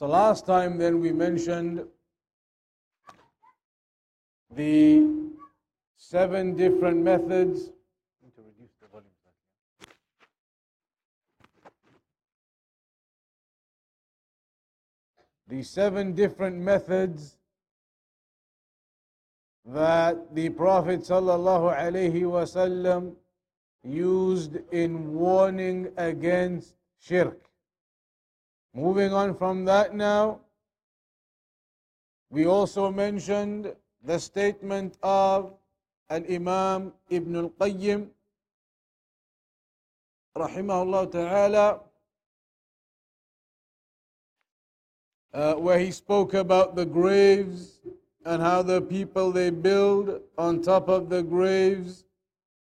so last time then we mentioned the seven different methods the seven different methods that the Prophet wasallam used in warning against shirk. Moving on from that now, we also mentioned the statement of Al Imam Ibn Al Qayyim, rahimahullah ta'ala, uh, where he spoke about the graves and how the people they build on top of the graves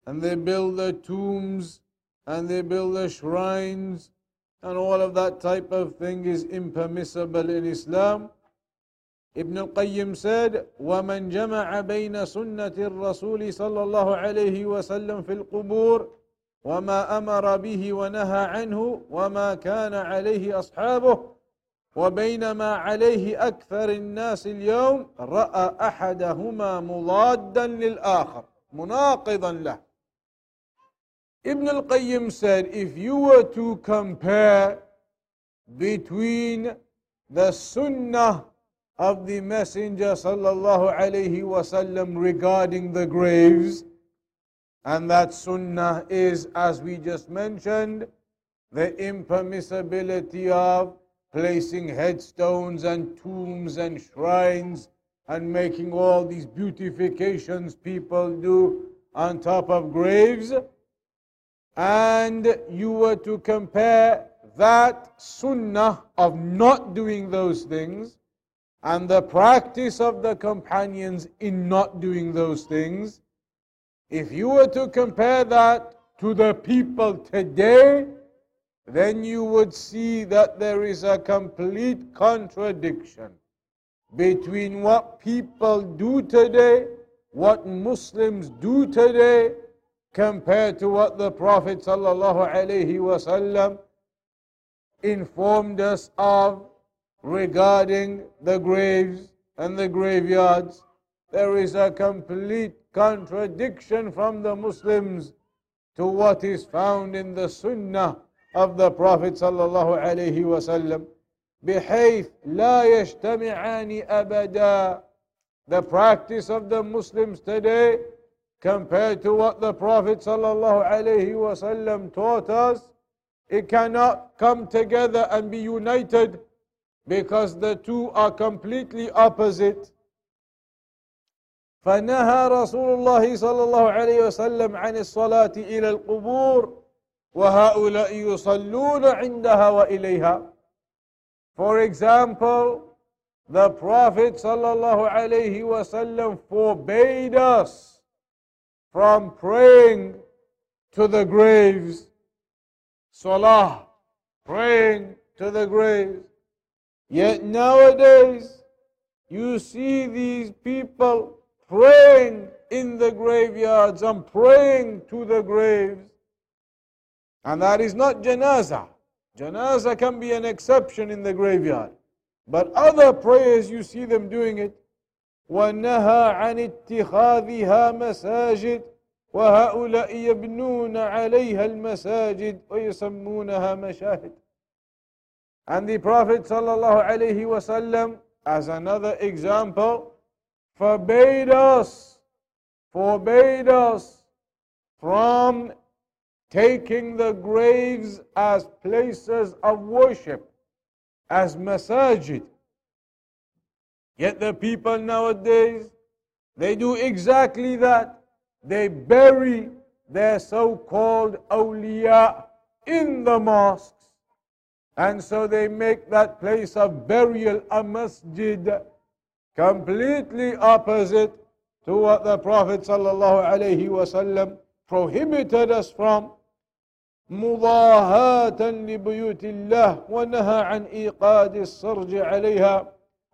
and they build the tombs and they build the shrines and all of that type of thing is impermissible in Islam. Ibn al-Qayyim said, وَمَنْ جَمَعَ بَيْنَ سُنَّةِ الرَّسُولِ صلى الله عليه وسلم في القبور وما أمر به ونهى عنه وما كان عليه أصحابه وبين ما عليه أكثر الناس اليوم رأى أحدهما مضادا للآخر مناقضا له Ibn al-Qayyim said if you were to compare between the sunnah of the messenger sallallahu alaihi wasallam regarding the graves and that sunnah is as we just mentioned the impermissibility of placing headstones and tombs and shrines and making all these beautifications people do on top of graves, and you were to compare that sunnah of not doing those things and the practice of the companions in not doing those things, if you were to compare that to the people today, then you would see that there is a complete contradiction between what people do today, what Muslims do today, compared to what the Prophet ﷺ informed us of regarding the graves and the graveyards. There is a complete contradiction from the Muslims to what is found in the Sunnah of the Prophet sallallahu alaihi wasallam بحيث لا يجتمعان أبدا the practice of the Muslims today compared to what the Prophet sallallahu alaihi wasallam taught us it cannot come together and be united because the two are completely opposite فنهى رسول الله صلى الله عليه وسلم عن الصلاة إلى القبور وهؤلاء يصلون عندها وإليها For example, the Prophet sallallahu alaihi wasallam forbade us from praying to the graves. Salah, praying to the graves. Yet nowadays, you see these people praying in the graveyards and praying to the graves. And that is not janazah. Janazah can be an exception in the graveyard. But other prayers, you see them doing it. وَنَهَى عَنِ اتِّخَاذِهَا مَسَاجِدِ وَهَؤُلَاءِ يَبْنُونَ عَلَيْهَا الْمَسَاجِدِ وَيُسَمُّونَهَا مَشَاهِدِ And the Prophet ﷺ, as another example, forbade us, forbade us from taking the graves as places of worship, as masajid. Yet the people nowadays, they do exactly that. They bury their so called awliya in the mosques. And so they make that place of burial a masjid, completely opposite to what the Prophet ﷺ prohibited us from. مضاهاة لبيوت الله ونهى عن إيقاد السرج عليها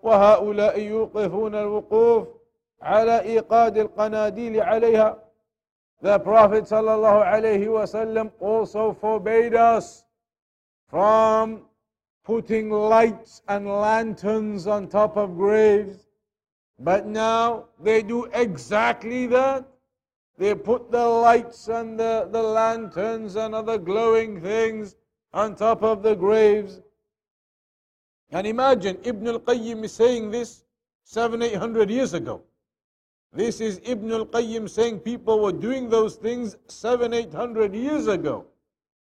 وهؤلاء يوقفون الوقوف على إيقاد القناديل عليها The Prophet ﷺ also forbade us from putting lights and lanterns on top of graves. But now they do exactly that. They put the lights and the, the lanterns and other glowing things on top of the graves. And imagine Ibn al-Qayyim is saying this seven, eight hundred years ago. This is Ibn al-Qayyim saying people were doing those things seven, eight hundred years ago.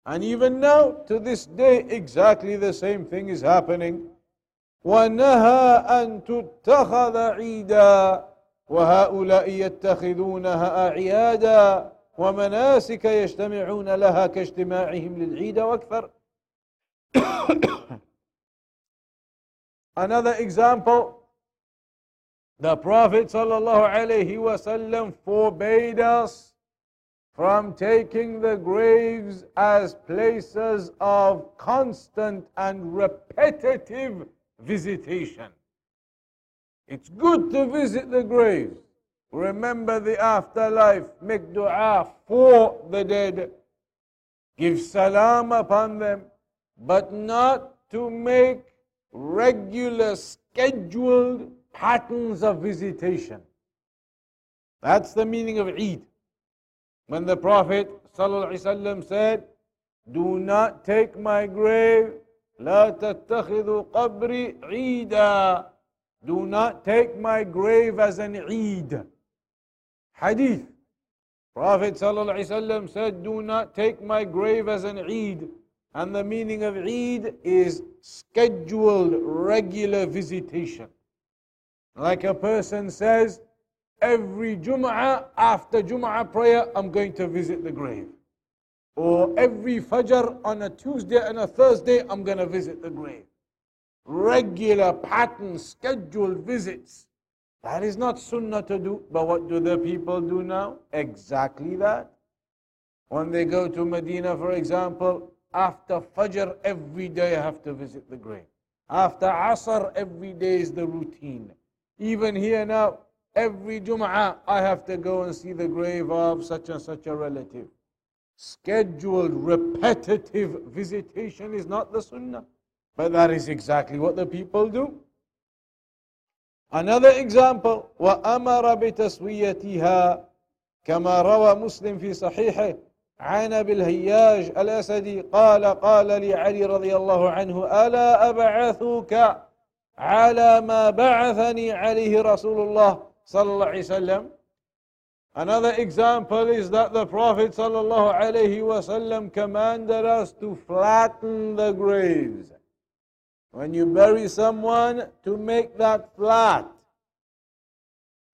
And even now, to this day, exactly the same thing is happening. وَنَهَى أَن تُتَّخَذَ عِيدًا وهؤلاء يتخذونها أعيادا ومناسك يجتمعون لها كاجتماعهم للعيد وأكثر Another example, the Prophet ﷺ forbade us from taking the graves as places of constant and repetitive visitation. It's good to visit the graves, remember the afterlife, make dua for the dead, give salam upon them, but not to make regular, scheduled patterns of visitation. That's the meaning of Eid. When the Prophet ﷺ said, Do not take my grave, لا تتخذوا قبري عيدا do not take my grave as an Eid. Hadith. Prophet ﷺ said, Do not take my grave as an Eid. And the meaning of Eid is scheduled, regular visitation. Like a person says, every Jum'ah, after Jum'ah prayer, I'm going to visit the grave. Or every Fajr on a Tuesday and a Thursday, I'm going to visit the grave regular pattern, scheduled visits. That is not sunnah to do. But what do the people do now? Exactly that. When they go to Medina, for example, after Fajr, every day I have to visit the grave. After Asr, every day is the routine. Even here now, every Jum'ah, I have to go and see the grave of such and such a relative. Scheduled, repetitive visitation is not the Sunnah. But that is exactly what the people do. Another example, وأمر بتسويتها كما روى مسلم في صحيحه عن ابي الهياج الاسدي قال قال لي علي رضي الله عنه الا ابعثك على ما بعثني عليه رسول الله صلى الله عليه وسلم Another example is that the Prophet صلى الله عليه وسلم commanded us to flatten the graves. when you bury someone to make that flat.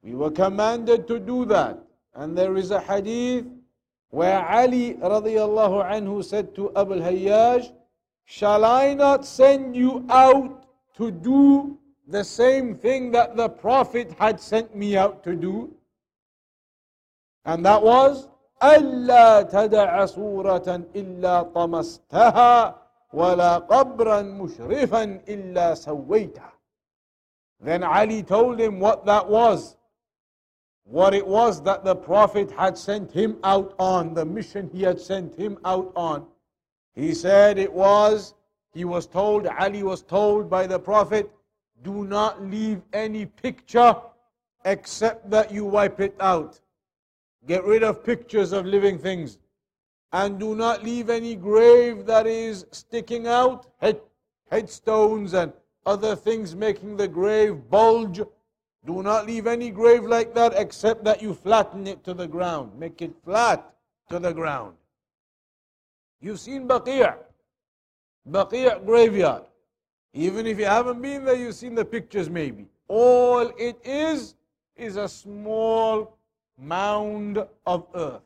We were commanded to do that. And there is a hadith where Ali radiallahu anhu said to Abu Hayyaj, Shall I not send you out to do the same thing that the Prophet had sent me out to do? And that was, ألا تدع صورة إلا طمستها ولا قبرا مشرفا إلا سويته Then Ali told him what that was. What it was that the Prophet had sent him out on, the mission he had sent him out on. He said it was, he was told, Ali was told by the Prophet, do not leave any picture except that you wipe it out. Get rid of pictures of living things and do not leave any grave that is sticking out, head, headstones and other things making the grave bulge. Do not leave any grave like that except that you flatten it to the ground. Make it flat to the ground. You've seen Baqi', Baqi' graveyard. Even if you haven't been there, you've seen the pictures maybe. All it is, is a small mound of earth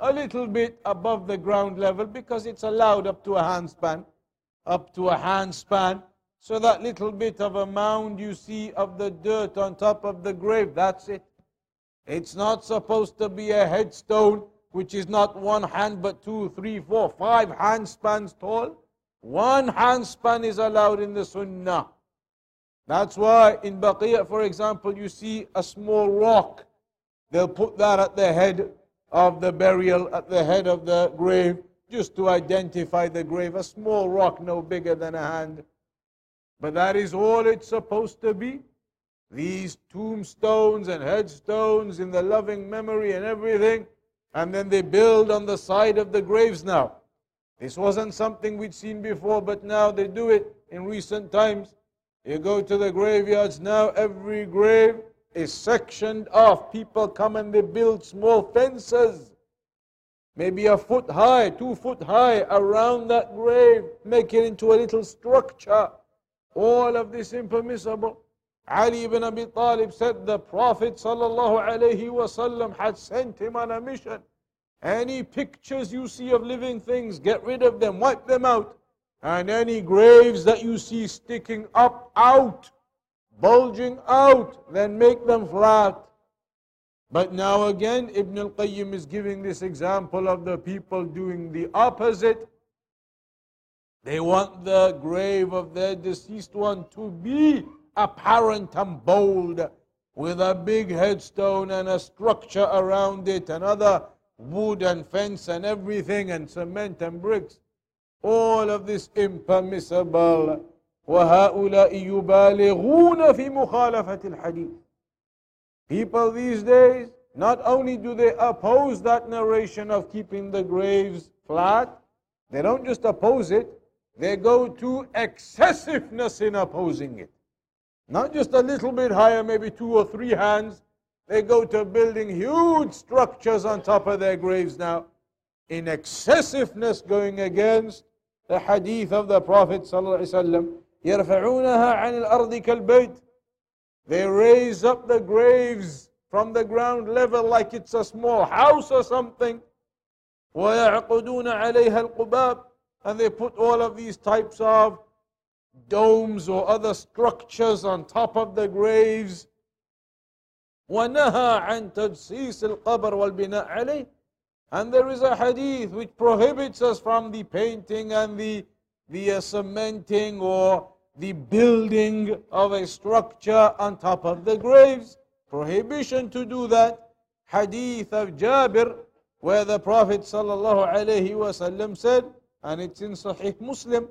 a little bit above the ground level because it's allowed up to a handspan. up to a handspan. So that little bit of a mound you see of the dirt on top of the grave, that's it. It's not supposed to be a headstone which is not one hand but two, three, four, five handspans tall. One handspan is allowed in the Sunnah. That's why in Baqiyah, for example, you see a small rock. They'll put that at the head of the burial, at the head of the grave, just to identify the grave. A small rock, no bigger than a hand. But that is all it's supposed to be. These tombstones and headstones in the loving memory and everything. And then they build on the side of the graves now. This wasn't something we'd seen before, but now they do it in recent times. You go to the graveyards now, every grave is sectioned off. People come and they build small fences, maybe a foot high, two foot high, around that grave, make it into a little structure. All of this impermissible. Ali ibn Abi Talib said the Prophet ﷺ had sent him on a mission. Any pictures you see of living things, get rid of them, wipe them out and any graves that you see sticking up out, bulging out, then make them flat. But now again, Ibn al Qayyim is giving this example of the people doing the opposite. They want the grave of their deceased one to be apparent and bold, with a big headstone and a structure around it, and other wood and fence and everything, and cement and bricks. All of this impermissible. وهؤلاء يبالغون في مخالفة الحديث. People these days, not only do they oppose that narration of keeping the graves flat, they don't just oppose it, they go to excessiveness in opposing it. Not just a little bit higher, maybe two or three hands. They go to building huge structures on top of their graves now, in excessiveness going against the hadith of the Prophet ﷺ يرفعونها عن الأرض كالبيت They raise up the graves from the ground level like it's a small house or something ويعقدون عليها القباب and they put all of these types of domes or other structures on top of the graves ونهى عن تجسيس القبر والبناء عليه and there is a hadith which prohibits us from the painting and the, the uh, cementing or the building of a structure on top of the graves. Prohibition to do that. Hadith of Jabir, where the Prophet ﷺ said, and it's in Sahih Muslim,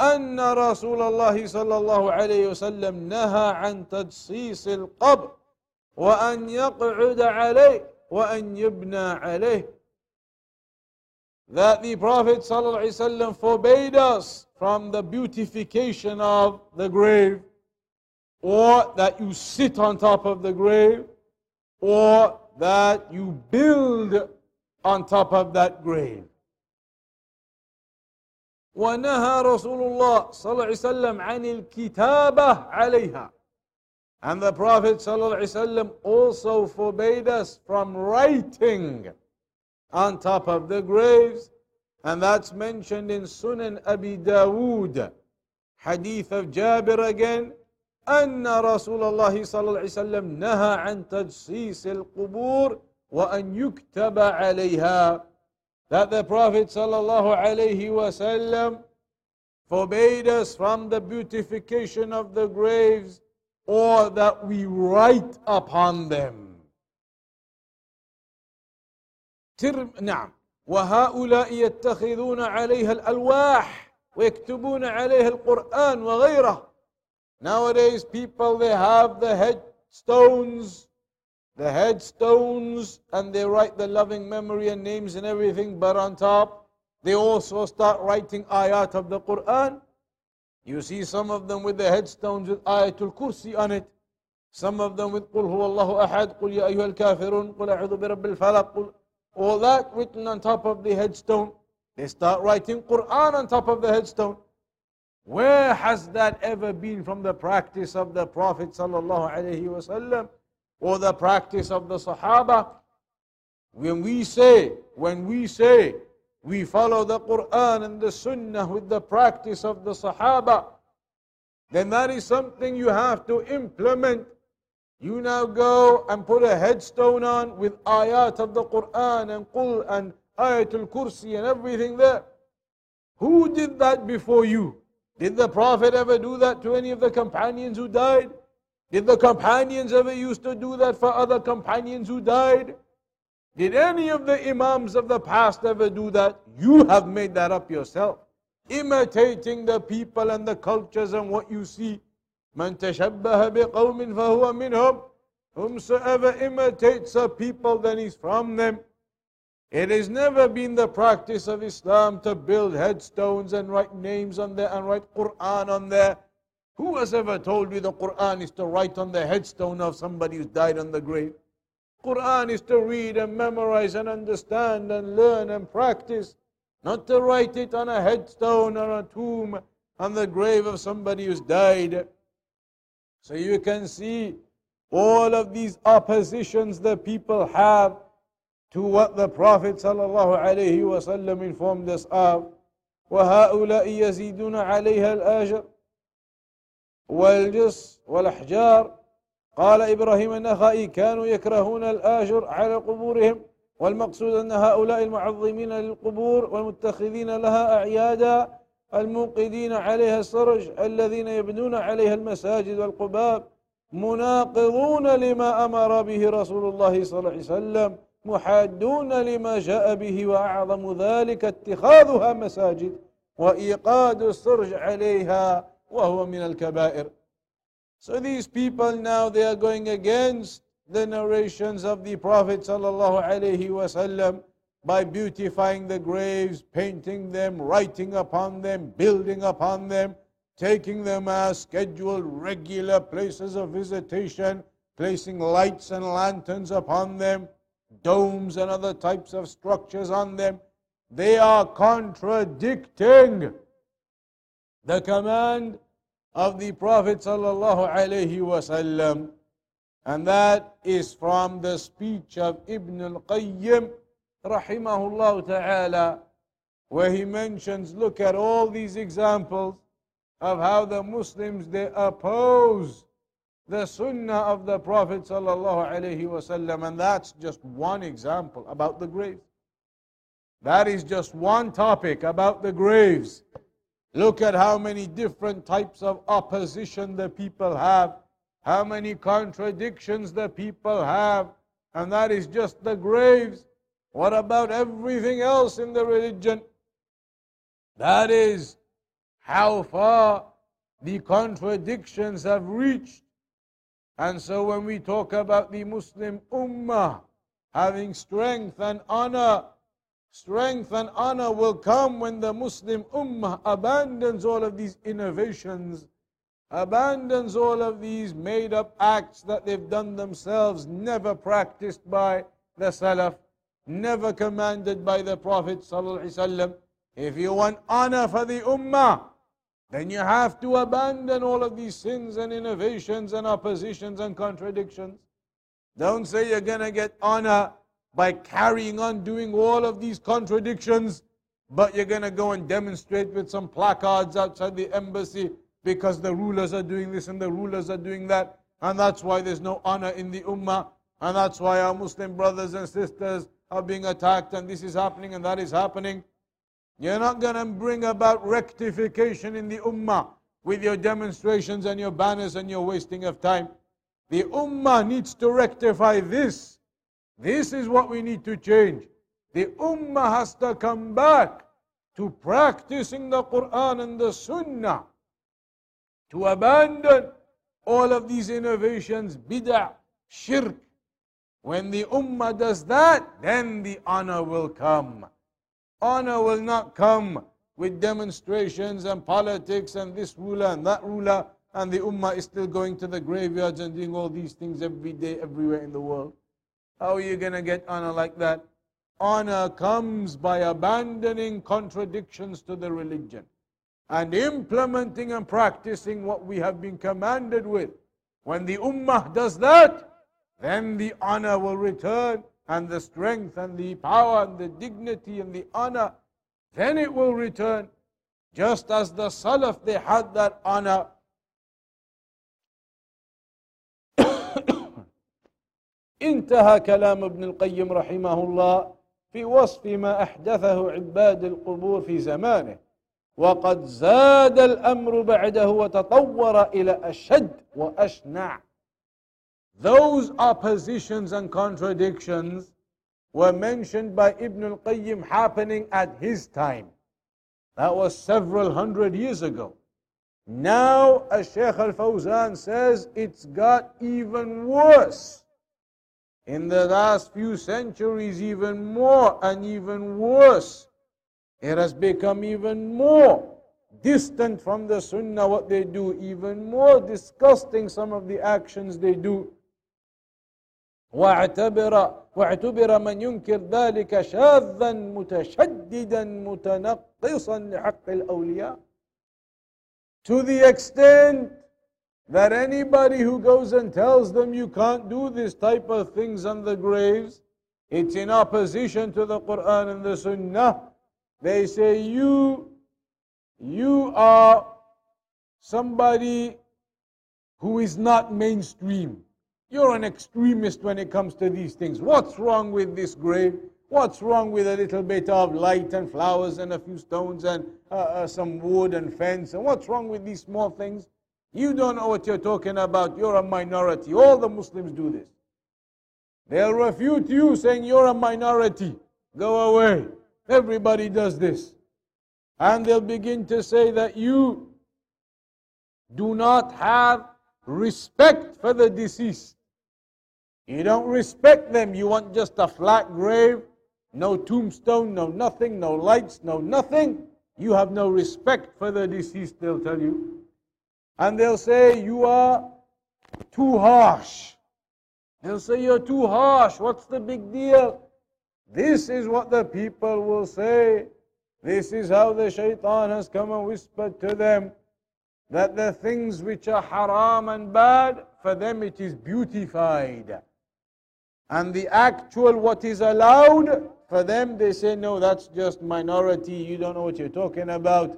أن رسول الله صلى الله عليه وسلم نهى عن تجسيس القبر وأن يقعد عليه وأن يبنى عليه that the Prophet ﷺ forbade us from the beautification of the grave, or that you sit on top of the grave, or that you build on top of that grave. ونهى رسول الله صلى الله عليه وسلم عن الكتابة عليها and the Prophet ﷺ also forbade us from writing on top of the graves, and that's mentioned in Sunan Abi Dawood. Hadith of Jabir again. أن رسول الله صلى الله عليه وسلم نهى عن تجسيس القبور وأن يكتب عليها that the Prophet صلى الله عليه وسلم forbade us from the beautification of the graves or that we write upon them. نعم وهؤلاء يتخذون عليها الألواح ويكتبون عليها القرآن وغيره Nowadays people they have the headstones the headstones and they write the loving memory and names and everything but on top they also start writing ayat of the Quran you see some of them with the headstones with Ayatul Kursi on it. Some of them with قل هو الله أحد قل يا أيها الكافرون قل أعوذ برب الفلق قل all that written on top of the headstone. They start writing Quran on top of the headstone. Where has that ever been from the practice of the Prophet ﷺ Or the practice of the Sahaba? When we say, when we say we follow the Quran and the Sunnah with the practice of the Sahaba, then that is something you have to implement. You now go and put a headstone on with ayat of the Quran and Qul and Ayatul Kursi and everything there. Who did that before you? Did the Prophet ever do that to any of the companions who died? Did the companions ever used to do that for other companions who died? Did any of the Imams of the past ever do that? You have made that up yourself. Imitating the people and the cultures and what you see. من تشبه بقوم فهو منهم. Whomsoever imitates a people, then he's from them. It has never been the practice of Islam to build headstones and write names on there and write Quran on there. Who has ever told you the Quran is to write on the headstone of somebody who's died on the grave? Quran is to read and memorize and understand and learn and practice, not to write it on a headstone or a tomb on the grave of somebody who's died. So you can see all of these oppositions the people have to what the Prophet ﷺ informed us of. وهؤلاء يزيدون عليها الآجر والجص والأحجار. قال إبراهيم النخائي كانوا يكرهون الآجر على قبورهم والمقصود أن هؤلاء المعظمين للقبور والمتخذين لها أعيادا الموقدين عليها السرج الذين يبنون عليها المساجد والقباب مناقضون لما أمر به رسول الله صلى الله عليه وسلم محادون لما جاء به وأعظم ذلك اتخاذها مساجد وإيقاد السرج عليها وهو من الكبائر So these people now they are going against the narrations of the Prophet sallallahu alaihi wasallam by beautifying the graves, painting them, writing upon them, building upon them, taking them as scheduled regular places of visitation, placing lights and lanterns upon them, domes and other types of structures on them. They are contradicting the command of the Prophet. And that is from the speech of Ibn al-Qayyim rahimahullah ta'ala where he mentions look at all these examples of how the Muslims they oppose the sunnah of the Prophet sallallahu wasallam and that's just one example about the grave. That is just one topic about the graves. Look at how many different types of opposition the people have, how many contradictions the people have, and that is just the graves. What about everything else in the religion? That is how far the contradictions have reached. And so when we talk about the Muslim Ummah having strength and honor, Strength and honor will come when the Muslim Ummah abandons all of these innovations, abandons all of these made up acts that they've done themselves, never practiced by the Salaf, never commanded by the Prophet. If you want honor for the Ummah, then you have to abandon all of these sins and innovations and oppositions and contradictions. Don't say you're going to get honor by carrying on doing all of these contradictions, but you're going to go and demonstrate with some placards outside the embassy because the rulers are doing this and the rulers are doing that, and that's why there's no honor in the ummah, and that's why our Muslim brothers and sisters are being attacked, and this is happening and that is happening. You're not going to bring about rectification in the ummah with your demonstrations and your banners and your wasting of time. The ummah needs to rectify this this is what we need to change. The Ummah has to come back to practicing the Quran and the Sunnah, to abandon all of these innovations, bid'ah, shirk. When the Ummah does that, then the honor will come. Honor will not come with demonstrations and politics and this ruler and that ruler, and the Ummah is still going to the graveyards and doing all these things every day, everywhere in the world. How are you going to get honor like that? Honor comes by abandoning contradictions to the religion and implementing and practicing what we have been commanded with. When the ummah does that, then the honor will return and the strength and the power and the dignity and the honor then it will return. Just as the Salaf, they had that honor. انتهى كلام ابن القيم رحمه الله في وصف ما احدثه عباد القبور في زمانه وقد زاد الامر بعده وتطور إلى اشد واشنع those oppositions and contradictions were mentioned by Ibn al-Qayyim happening at his time. That was several hundred years ago. Now, as Shaykh al-Fawzan says, it's got even worse. In the last few centuries, even more and even worse. It has become even more distant from the Sunnah what they do, even more disgusting some of the actions they do. واعتبر واعتبر من ينكر ذلك شاذا متشددا متنقصا لحق الأولياء to the extent that anybody who goes and tells them you can't do this type of things on the graves, it's in opposition to the Quran and the Sunnah. They say you, you are somebody who is not mainstream. You're an extremist when it comes to these things. What's wrong with this grave? What's wrong with a little bit of light and flowers and a few stones and uh, uh, some wood and fence? And what's wrong with these small things? You don't know what you're talking about. You're a minority. All the Muslims do this. They'll refute you saying you're a minority. Go away. Everybody does this. And they'll begin to say that you do not have respect for the deceased. You don't respect them. You want just a flat grave no tombstone, no nothing, no lights, no nothing. You have no respect for the deceased, they'll tell you. And they'll say, You are too harsh. They'll say, You're too harsh. What's the big deal? This is what the people will say. This is how the shaitan has come and whispered to them that the things which are haram and bad, for them it is beautified. And the actual what is allowed, for them, they say, no, that's just minority. You don't know what you're talking about.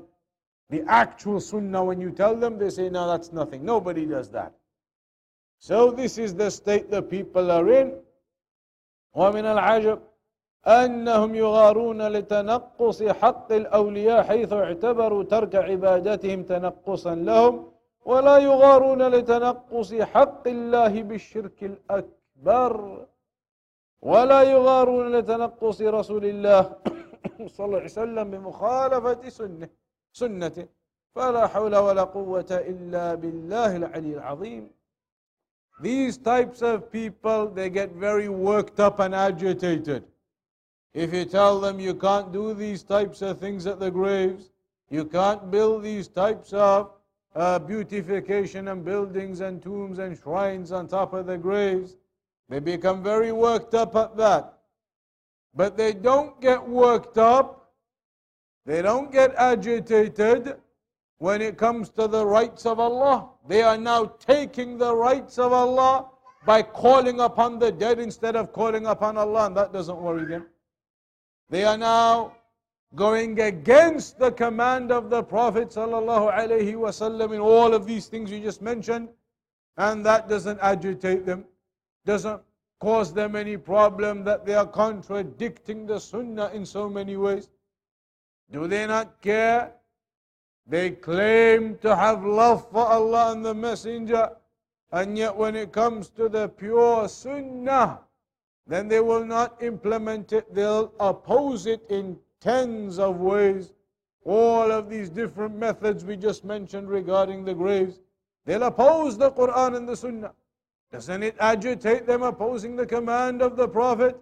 The actual sunnah, when you tell them, they say, no, that's nothing. Nobody does that. So this is the state the people are in. ومن العجب أنهم يغارون لتنقص حق الأولياء حيث اعتبروا ترك عبادتهم تنقصا لهم ولا يغارون لتنقص حق الله بالشرك الأكبر ولا يغارون لتنقص رسول الله صلى الله عليه وسلم بمخالفة سنة سنته فلا حول ولا قوة إلا بالله العلي العظيم These types of people, they get very worked up and agitated. If you tell them you can't do these types of things at the graves, you can't build these types of uh, beautification and buildings and tombs and shrines on top of the graves, they become very worked up at that. But they don't get worked up, they don't get agitated when it comes to the rights of Allah. They are now taking the rights of Allah by calling upon the dead instead of calling upon Allah, and that doesn't worry them. They are now going against the command of the Prophet ﷺ in all of these things you just mentioned, and that doesn't agitate them doesn't cause them any problem that they are contradicting the Sunnah in so many ways? Do they not care? They claim to have love for Allah and the Messenger, and yet when it comes to the pure Sunnah, then they will not implement it, they'll oppose it in tens of ways. All of these different methods we just mentioned regarding the graves, they'll oppose the Quran and the Sunnah. Doesn't it agitate them opposing the command of the Prophet?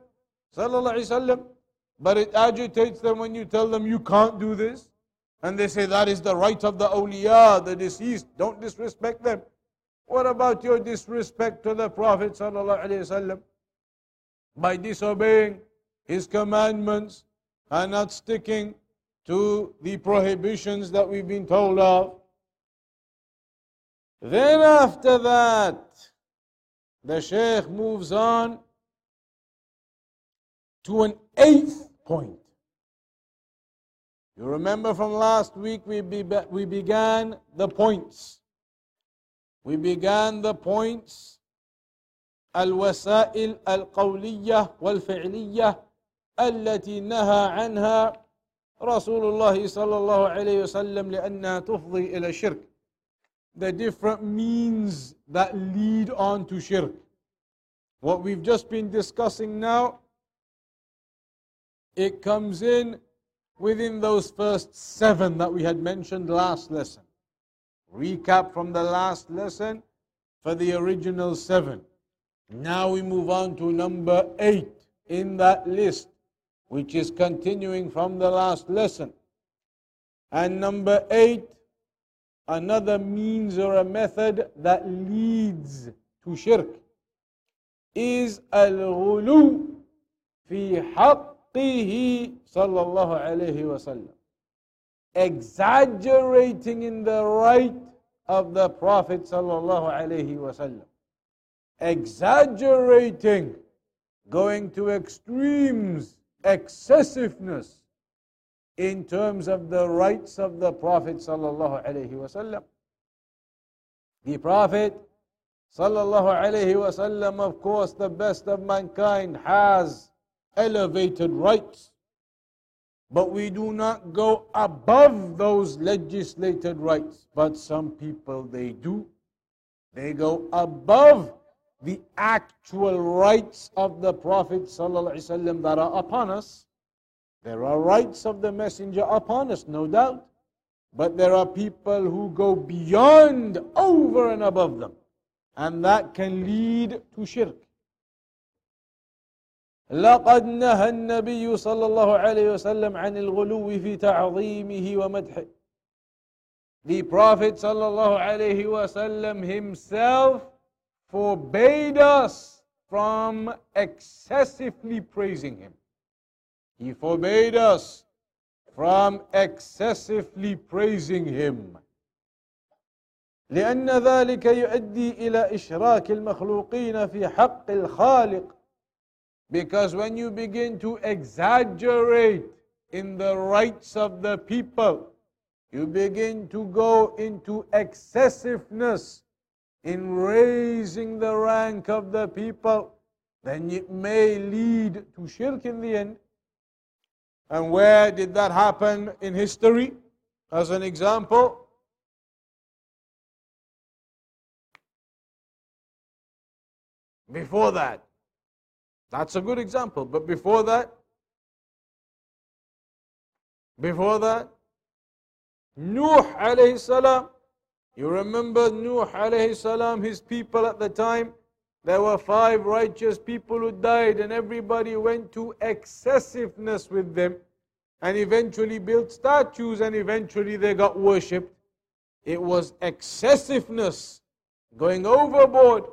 But it agitates them when you tell them you can't do this. And they say that is the right of the awliya, the deceased. Don't disrespect them. What about your disrespect to the Prophet by disobeying his commandments and not sticking to the prohibitions that we've been told of? Then after that, the Shaykh moves on to an eighth point. You remember from last week we, be, we began the points. We began the points الوسائل القولية والفعلية التي نهى عنها رسول الله صلى الله عليه وسلم لأنها تفضي إلى الشرك the different means that lead on to shirk. What we've just been discussing now, it comes in within those first seven that we had mentioned last lesson. Recap from the last lesson for the original seven. Now we move on to number eight in that list, which is continuing from the last lesson. And number eight another means or a method that leads to shirk is al-ghulu fi haqqihi sallallahu alayhi wasallam exaggerating in the right of the prophet sallallahu alayhi wasallam exaggerating. Going to extremes. Excessiveness. In terms of the rights of the Prophet sallallahu alaihi wasallam. The Prophet sallallahu alaihi wasallam, of course, the best of mankind, has elevated rights. But we do not go above those legislated rights. But some people, they do. They go above the actual rights of the Prophet ﷺ that are upon us. There are rights of the messenger upon us, no doubt. But there are people who go beyond, over and above them. And that can lead to shirk. لقد نهى النبي صلى الله عليه وسلم عن الغلو في تعظيمه ومدحه. The Prophet صلى الله عليه وسلم himself forbade us from excessively praising him. He forbade us from excessively praising Him. لأن ذلك يؤدي إلى إشراك المخلوقين في حق الخالق because when you begin to exaggerate in the rights of the people, you begin to go into excessiveness in raising the rank of the people, then it may lead to shirk in the end. And where did that happen in history? As an example, before that. That's a good example. But before that, before that, Nuh alayhi salam. You remember Nuh alayhi salam, his people at the time? There were five righteous people who died, and everybody went to excessiveness with them and eventually built statues, and eventually they got worshipped. It was excessiveness, going overboard.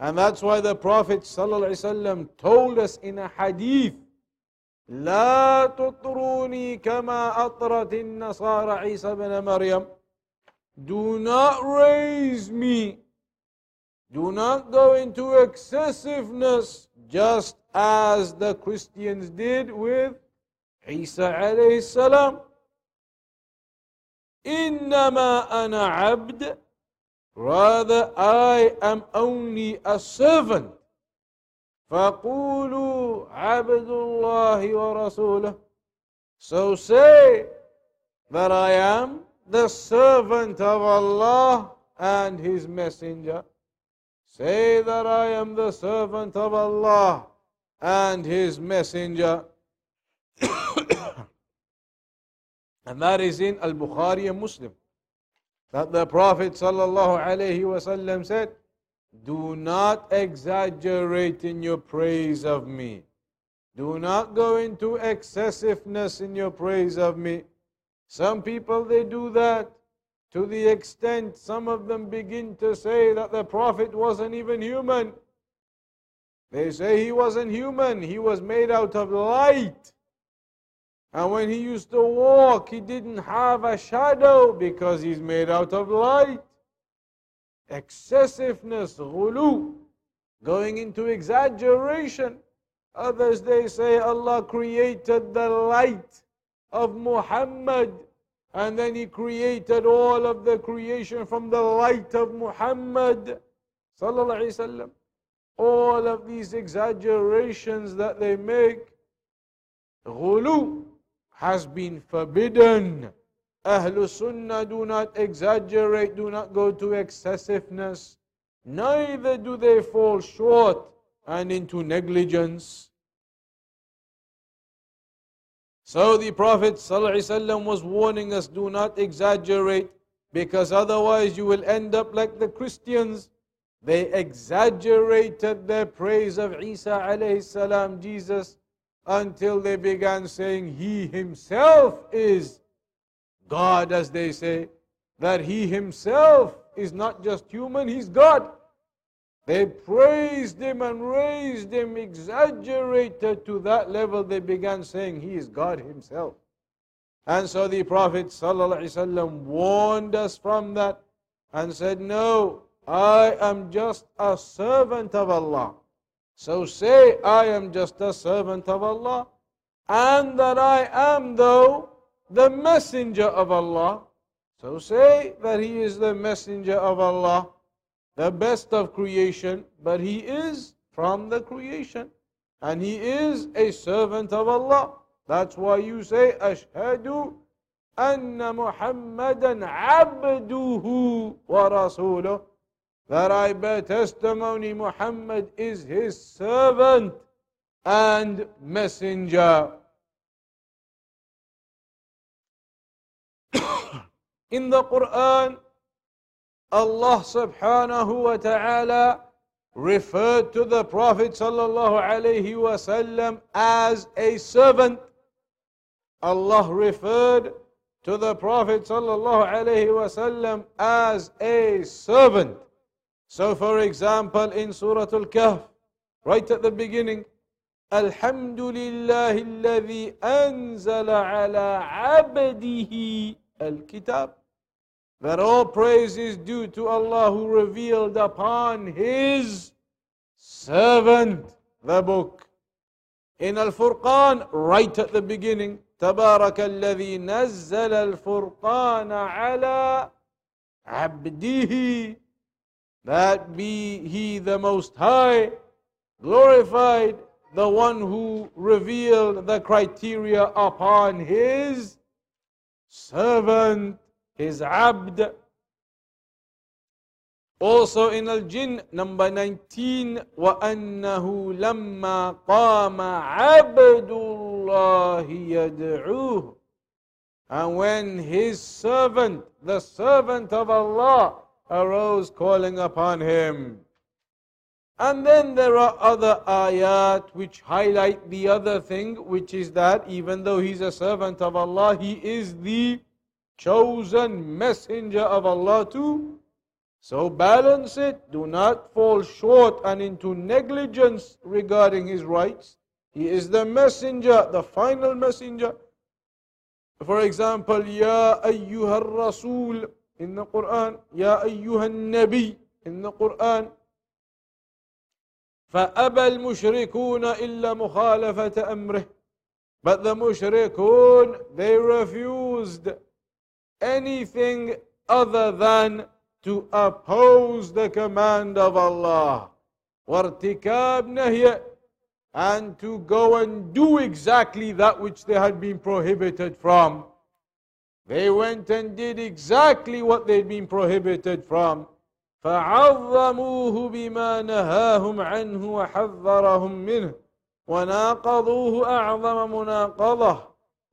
And that's why the Prophet ﷺ told us in a hadith لا تطروني كما أطرت النصارى عيسى بن مريم Do not raise me do not go into excessiveness just as the Christians did with Isa alayhi salam. إنما أنا عبد Rather, I am only a servant. فقولوا عبد الله ورسوله So say that I am the servant of Allah and His Messenger. Say that I am the servant of Allah and His Messenger. and that is in Al Bukhari and Muslim. That the Prophet ﷺ said, Do not exaggerate in your praise of me. Do not go into excessiveness in your praise of me. Some people they do that to the extent some of them begin to say that the Prophet wasn't even human. They say he wasn't human, he was made out of light. And when he used to walk, he didn't have a shadow because he's made out of light. Excessiveness, ghulu, going into exaggeration. Others they say Allah created the light of Muhammad. And then he created all of the creation from the light of Muhammad. Sallallahu All of these exaggerations that they make, ghulu has been forbidden. Ahlul Sunnah do not exaggerate, do not go to excessiveness. Neither do they fall short and into negligence. So the Prophet ﷺ was warning us do not exaggerate because otherwise you will end up like the Christians. They exaggerated their praise of Isa salam, Jesus, until they began saying he himself is God, as they say, that he himself is not just human, he's God. They praised him and raised him, exaggerated to that level, they began saying he is God himself. And so the Prophet ﷺ warned us from that and said, No, I am just a servant of Allah. So say, I am just a servant of Allah, and that I am, though, the messenger of Allah. So say that He is the messenger of Allah the best of creation, but he is from the creation. And he is a servant of Allah. That's why you say, Ashhadu anna Muhammadan abduhu wa rasuluh. That I bear testimony Muhammad is his servant and messenger. In the Quran, Allah subhanahu wa ta'ala referred to the Prophet sallallahu alayhi wasallam as a servant. Allah referred to the Prophet sallallahu alayhi wasallam as a servant. So for example in Surah Al-Kahf, right at the beginning, الحمد لله الذي أنزل على عبده الكتاب that all praise is due to Allah who revealed upon His servant the book. In Al Furqan, right at the beginning, تبارك الذي نزل الفرقان على عبده that be he the most high glorified the one who revealed the criteria upon his servant his abd. Also in Al-Jinn, number 19, وَأَنَّهُ لَمَّا قَامَ عَبْدُ اللَّهِ يَدْعُوهُ And when his servant, the servant of Allah, arose calling upon him. And then there are other ayat which highlight the other thing, which is that even though he's a servant of Allah, he is the chosen messenger of Allah too. So balance it, do not fall short and into negligence regarding his rights. He is the messenger, the final messenger. For example, Ya ayyuha rasul Quran, Ya ayyuha nabi in the Quran. فأبى المشركون إلا مخالفة أمره But the mushrikun, they refused anything other than to oppose the command of Allah. وارتكاب نهي and to go and do exactly that which they had been prohibited from. They went and did exactly what they'd been prohibited from. فعظموه بما نهاهم عنه وحذرهم منه وناقضوه أعظم مناقضة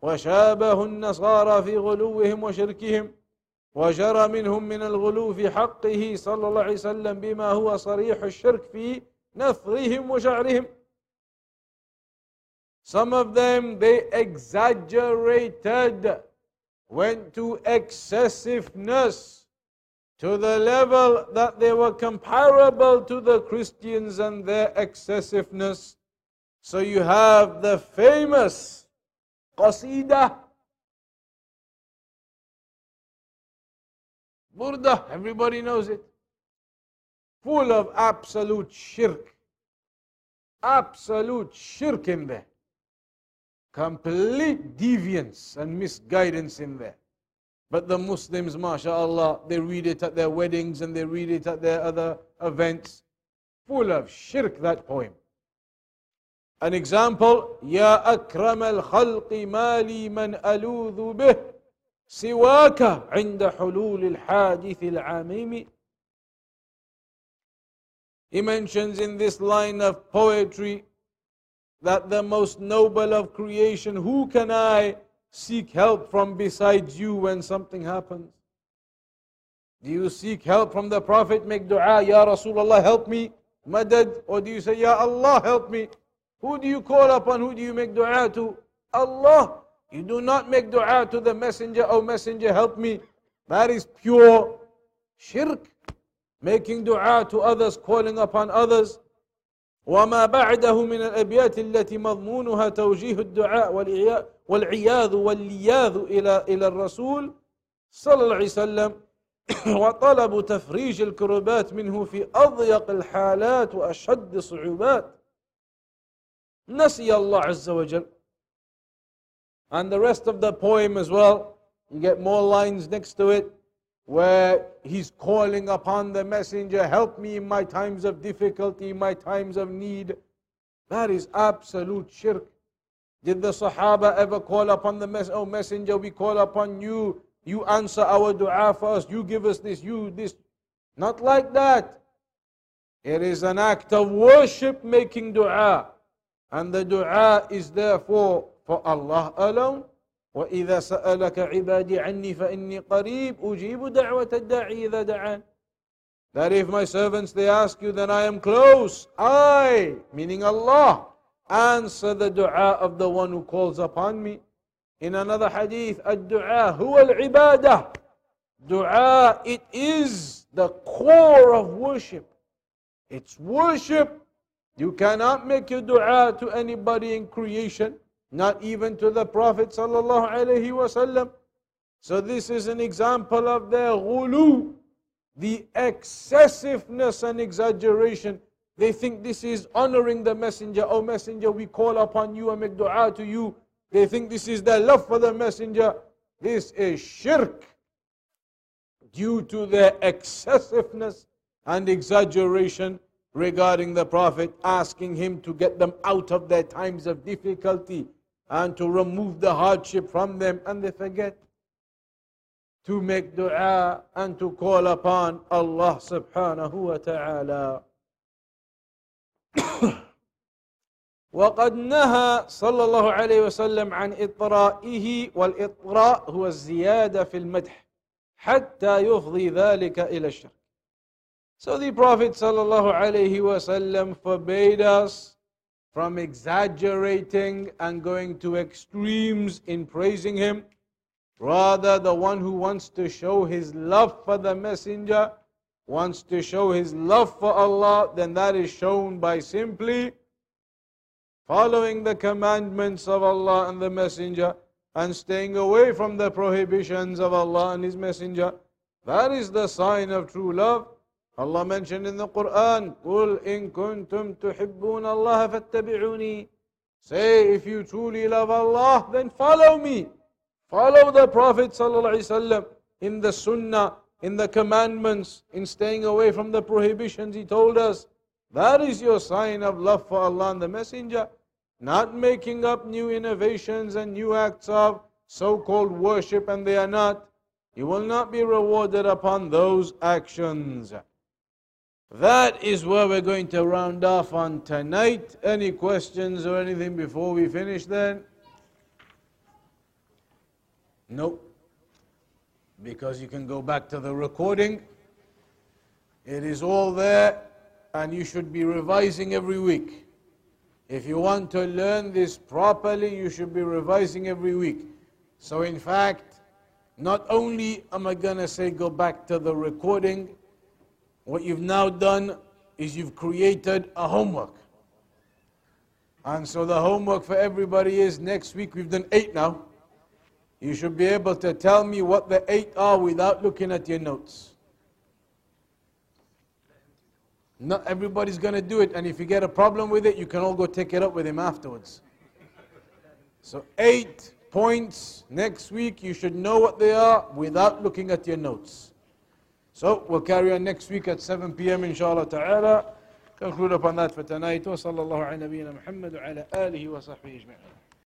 وشابه النصارى في غلوهم وشركهم وجرى منهم من الغلو في حقه صلى الله عليه وسلم بما هو صريح الشرك في نثرهم وشعرهم Some of them they exaggerated, went to excessiveness to the level that they were comparable to the Christians and their excessiveness. So you have the famous Qasida. Burda, everybody knows it. Full of absolute shirk. Absolute shirk in there. Complete deviance and misguidance in there. But the Muslims, mashallah, they read it at their weddings and they read it at their other events. Full of shirk, that poem. An example, Ya Akram al Khalqi Mali Man Aluzu Bih Siwaka Inda Hulul al Hadith al Amimi. He mentions in this line of poetry that the most noble of creation, who can I seek help from besides you when something happens? Do you seek help from the Prophet, make dua, Ya Rasulullah, help me, madad? Or do you say, Ya Allah, help me? Who do you call upon? Who do you make dua to? Allah. You do not make dua to the messenger, oh messenger, help me. That is pure shirk. Making dua to others, calling upon others. وما بعده من الأبيات التي مضمونها توجيه الدعاء والعياذ واللياذ إلى إلى الرسول صلى الله عليه وسلم. وطلب تفريج الكربات منه في أضيق الحالات وأشد الصعوبات. نسي الله عز وجل. And the rest of the poem as well. You get more lines next to it. Where he's calling upon the messenger, help me in my times of difficulty, my times of need. That is absolute shirk. Did the Sahaba ever call upon the mes- oh messenger, we call upon you, you answer our dua for us, you give us this, you this. Not like that. It is an act of worship making dua. And the dua is therefore for Allah alone. وإذا سألك عبادي عني فإني قريب أجيب دعوة الداعي إذا دعان That if my servants they ask you, then I am close. I, meaning Allah, answer the dua of the one who calls upon me. In another hadith, الدعاء هو العبادة. Dua, it is the core of worship. It's worship. You cannot make your dua to anybody in creation not even to the Prophet sallallahu alaihi wasallam. So this is an example of their ghulu, the excessiveness and exaggeration. They think this is honoring the messenger. Oh messenger, we call upon you and make dua to you. They think this is their love for the messenger. This is shirk due to their excessiveness and exaggeration regarding the Prophet, asking him to get them out of their times of difficulty and to remove the hardship from them, and they forget to make dua and to call upon Allah subhanahu wa ta'ala. وقد نهى صلى الله عليه وسلم عن إطرائه والإطراء هو الزيادة في المدح حتى يفضي ذلك إلى الشرك. So the Prophet صلى الله عليه وسلم forbade us from exaggerating and going to extremes in praising him. Rather, the one who wants to show his love for the Messenger, wants to show his love for Allah, then that is shown by simply following the commandments of Allah and the Messenger and staying away from the prohibitions of Allah and His Messenger. That is the sign of true love. Allah mentioned in the Quran, قُلْ إِن كُنْتُمْ تُحِبُّونَ اللَّهَ فَاتَّبِعُونِي Say, if you truly love Allah, then follow me. Follow the Prophet ﷺ in the Sunnah, in the commandments, in staying away from the prohibitions he told us. That is your sign of love for Allah and the Messenger. Not making up new innovations and new acts of so-called worship and they are not. You will not be rewarded upon those actions. That is where we're going to round off on tonight. Any questions or anything before we finish then? Nope. Because you can go back to the recording. It is all there and you should be revising every week. If you want to learn this properly, you should be revising every week. So, in fact, not only am I going to say go back to the recording, what you've now done is you've created a homework. And so the homework for everybody is next week, we've done eight now. You should be able to tell me what the eight are without looking at your notes. Not everybody's going to do it, and if you get a problem with it, you can all go take it up with him afterwards. So, eight points next week. You should know what they are without looking at your notes. So, we'll carry on next week at 7 p.m. inshallah ta'ala. Conclude upon that for tonight. وصلى الله على نبينا محمد وعلى آله وصحبه أجمعين.